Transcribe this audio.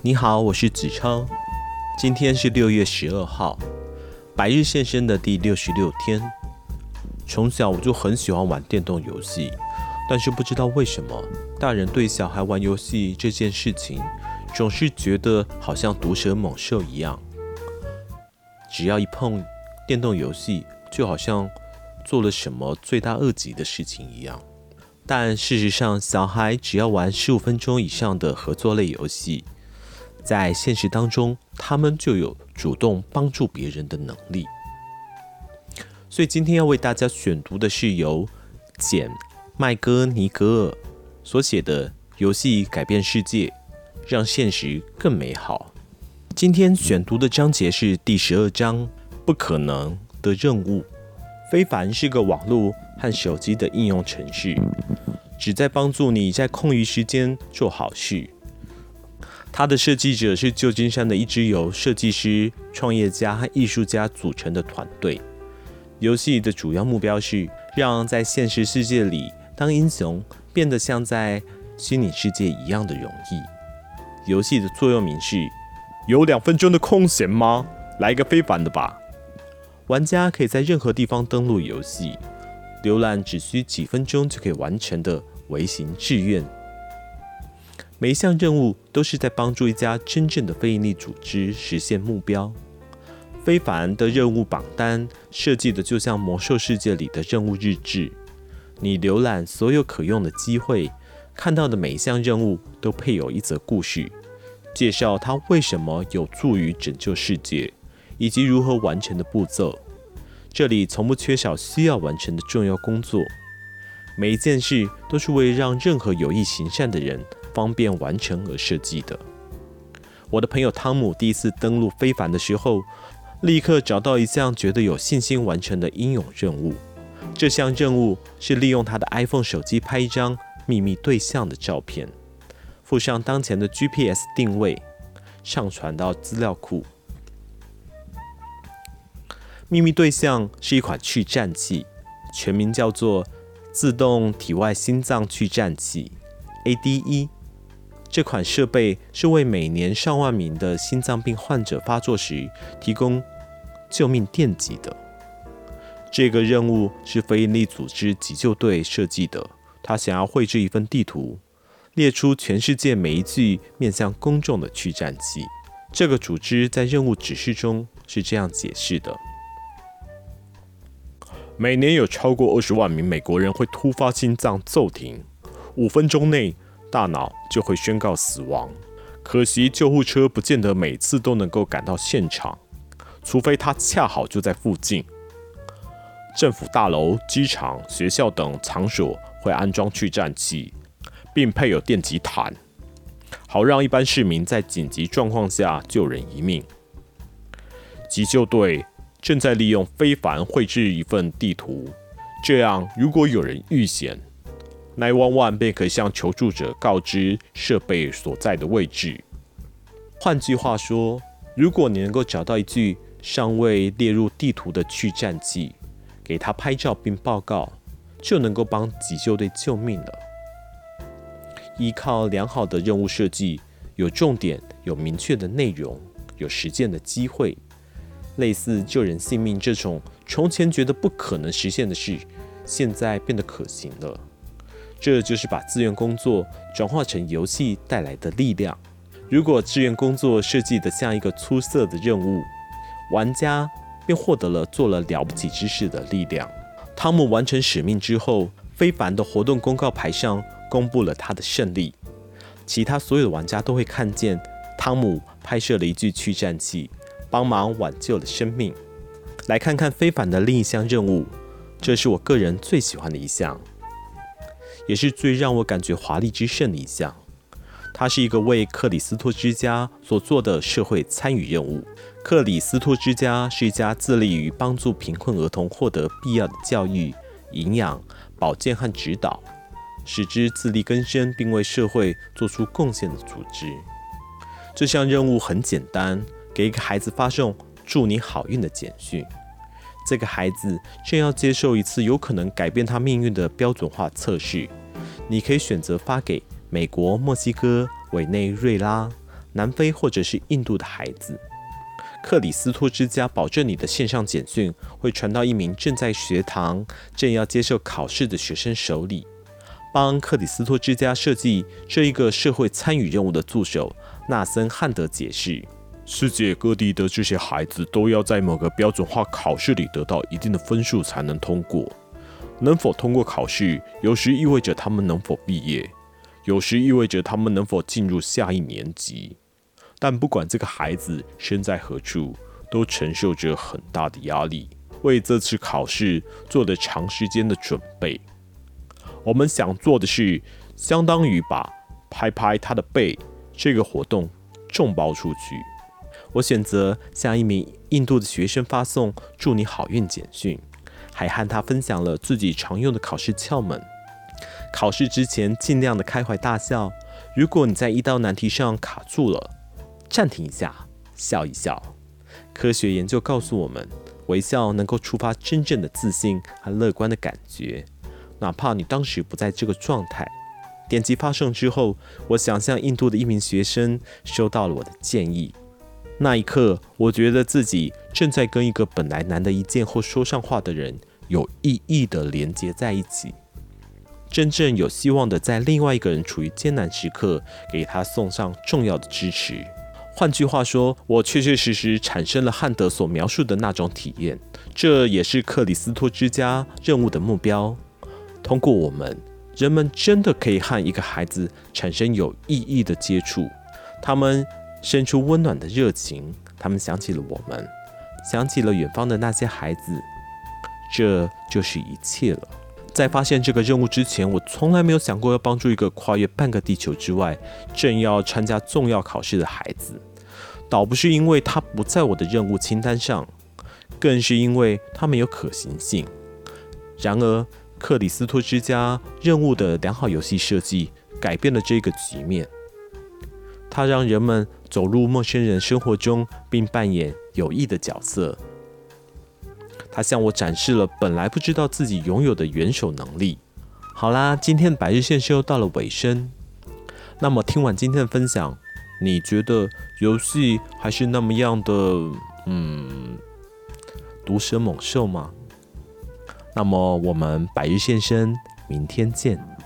你好，我是子超。今天是六月十二号，百日现身的第六十六天。从小我就很喜欢玩电动游戏，但是不知道为什么，大人对小孩玩游戏这件事情，总是觉得好像毒蛇猛兽一样。只要一碰电动游戏，就好像做了什么罪大恶极的事情一样。但事实上，小孩只要玩十五分钟以上的合作类游戏，在现实当中，他们就有主动帮助别人的能力。所以今天要为大家选读的是由简·麦戈尼格尔所写的《游戏改变世界，让现实更美好》。今天选读的章节是第十二章《不可能的任务》。非凡是个网络和手机的应用程式，旨在帮助你在空余时间做好事。它的设计者是旧金山的一支由设计师、创业家和艺术家组成的团队。游戏的主要目标是让在现实世界里当英雄变得像在虚拟世界一样的容易。游戏的座右铭是：有两分钟的空闲吗？来个非凡的吧！玩家可以在任何地方登录游戏，浏览只需几分钟就可以完成的微型志愿。每一项任务都是在帮助一家真正的非营利组织实现目标。非凡的任务榜单设计的就像魔兽世界里的任务日志。你浏览所有可用的机会，看到的每一项任务都配有一则故事，介绍它为什么有助于拯救世界，以及如何完成的步骤。这里从不缺少需要完成的重要工作。每一件事都是为了让任何有意行善的人。方便完成而设计的。我的朋友汤姆第一次登录非凡的时候，立刻找到一项觉得有信心完成的英勇任务。这项任务是利用他的 iPhone 手机拍一张秘密对象的照片，附上当前的 GPS 定位，上传到资料库。秘密对象是一款去战器，全名叫做自动体外心脏去战器 （ADE）。这款设备是为每年上万名的心脏病患者发作时提供救命电击的。这个任务是非营利组织急救队设计的。他想要绘制一份地图，列出全世界每一具面向公众的去颤器。这个组织在任务指示中是这样解释的：每年有超过二十万名美国人会突发心脏骤停，五分钟内。大脑就会宣告死亡。可惜救护车不见得每次都能够赶到现场，除非它恰好就在附近。政府大楼、机场、学校等场所会安装去站器，并配有电极毯，好让一般市民在紧急状况下救人一命。急救队正在利用非凡绘制一份地图，这样如果有人遇险。Na one one 便可以向求助者告知设备所在的位置。换句话说，如果你能够找到一具尚未列入地图的去战记，给他拍照并报告，就能够帮急救队救命了。依靠良好的任务设计，有重点、有明确的内容、有实践的机会，类似救人性命这种从前觉得不可能实现的事，现在变得可行了。这就是把志愿工作转化成游戏带来的力量。如果志愿工作设计得像一个出色的任务，玩家便获得了做了了不起之事的力量。汤姆完成使命之后，非凡的活动公告牌上公布了他的胜利。其他所有的玩家都会看见汤姆拍摄了一具去战器，帮忙挽救了生命。来看看非凡的另一项任务，这是我个人最喜欢的一项。也是最让我感觉华丽之胜的一项。它是一个为克里斯托之家所做的社会参与任务。克里斯托之家是一家致力于帮助贫困儿童获得必要的教育、营养、保健和指导，使之自力更生并为社会做出贡献的组织。这项任务很简单，给一个孩子发送“祝你好运”的简讯。这个孩子正要接受一次有可能改变他命运的标准化测试。你可以选择发给美国、墨西哥、委内瑞拉、南非或者是印度的孩子。克里斯托之家保证你的线上简讯会传到一名正在学堂、正要接受考试的学生手里。帮克里斯托之家设计这一个社会参与任务的助手纳森汉德解释：世界各地的这些孩子都要在某个标准化考试里得到一定的分数才能通过。能否通过考试，有时意味着他们能否毕业，有时意味着他们能否进入下一年级。但不管这个孩子身在何处，都承受着很大的压力，为这次考试做了长时间的准备。我们想做的是，相当于把拍拍他的背这个活动众包出去。我选择向一名印度的学生发送“祝你好运”简讯，还和他分享了自己常用的考试窍门。考试之前尽量的开怀大笑。如果你在一道难题上卡住了，暂停一下，笑一笑。科学研究告诉我们，微笑能够触发真正的自信和乐观的感觉，哪怕你当时不在这个状态。点击发送之后，我想象印度的一名学生收到了我的建议。那一刻，我觉得自己正在跟一个本来难得一见或说上话的人有意义地连接在一起，真正有希望的在另外一个人处于艰难时刻，给他送上重要的支持。换句话说，我确确实实产生了汉德所描述的那种体验。这也是克里斯托之家任务的目标。通过我们，人们真的可以和一个孩子产生有意义的接触。他们伸出温暖的热情，他们想起了我们，想起了远方的那些孩子。这就是一切了。在发现这个任务之前，我从来没有想过要帮助一个跨越半个地球之外，正要参加重要考试的孩子。倒不是因为他不在我的任务清单上，更是因为他没有可行性。然而，克里斯托之家任务的良好游戏设计改变了这个局面。它让人们走入陌生人生活中，并扮演有益的角色。他向我展示了本来不知道自己拥有的元首能力。好啦，今天的百日线又到了尾声。那么，听完今天的分享。你觉得游戏还是那么样的，嗯，毒蛇猛兽吗？那么我们百日线生，明天见。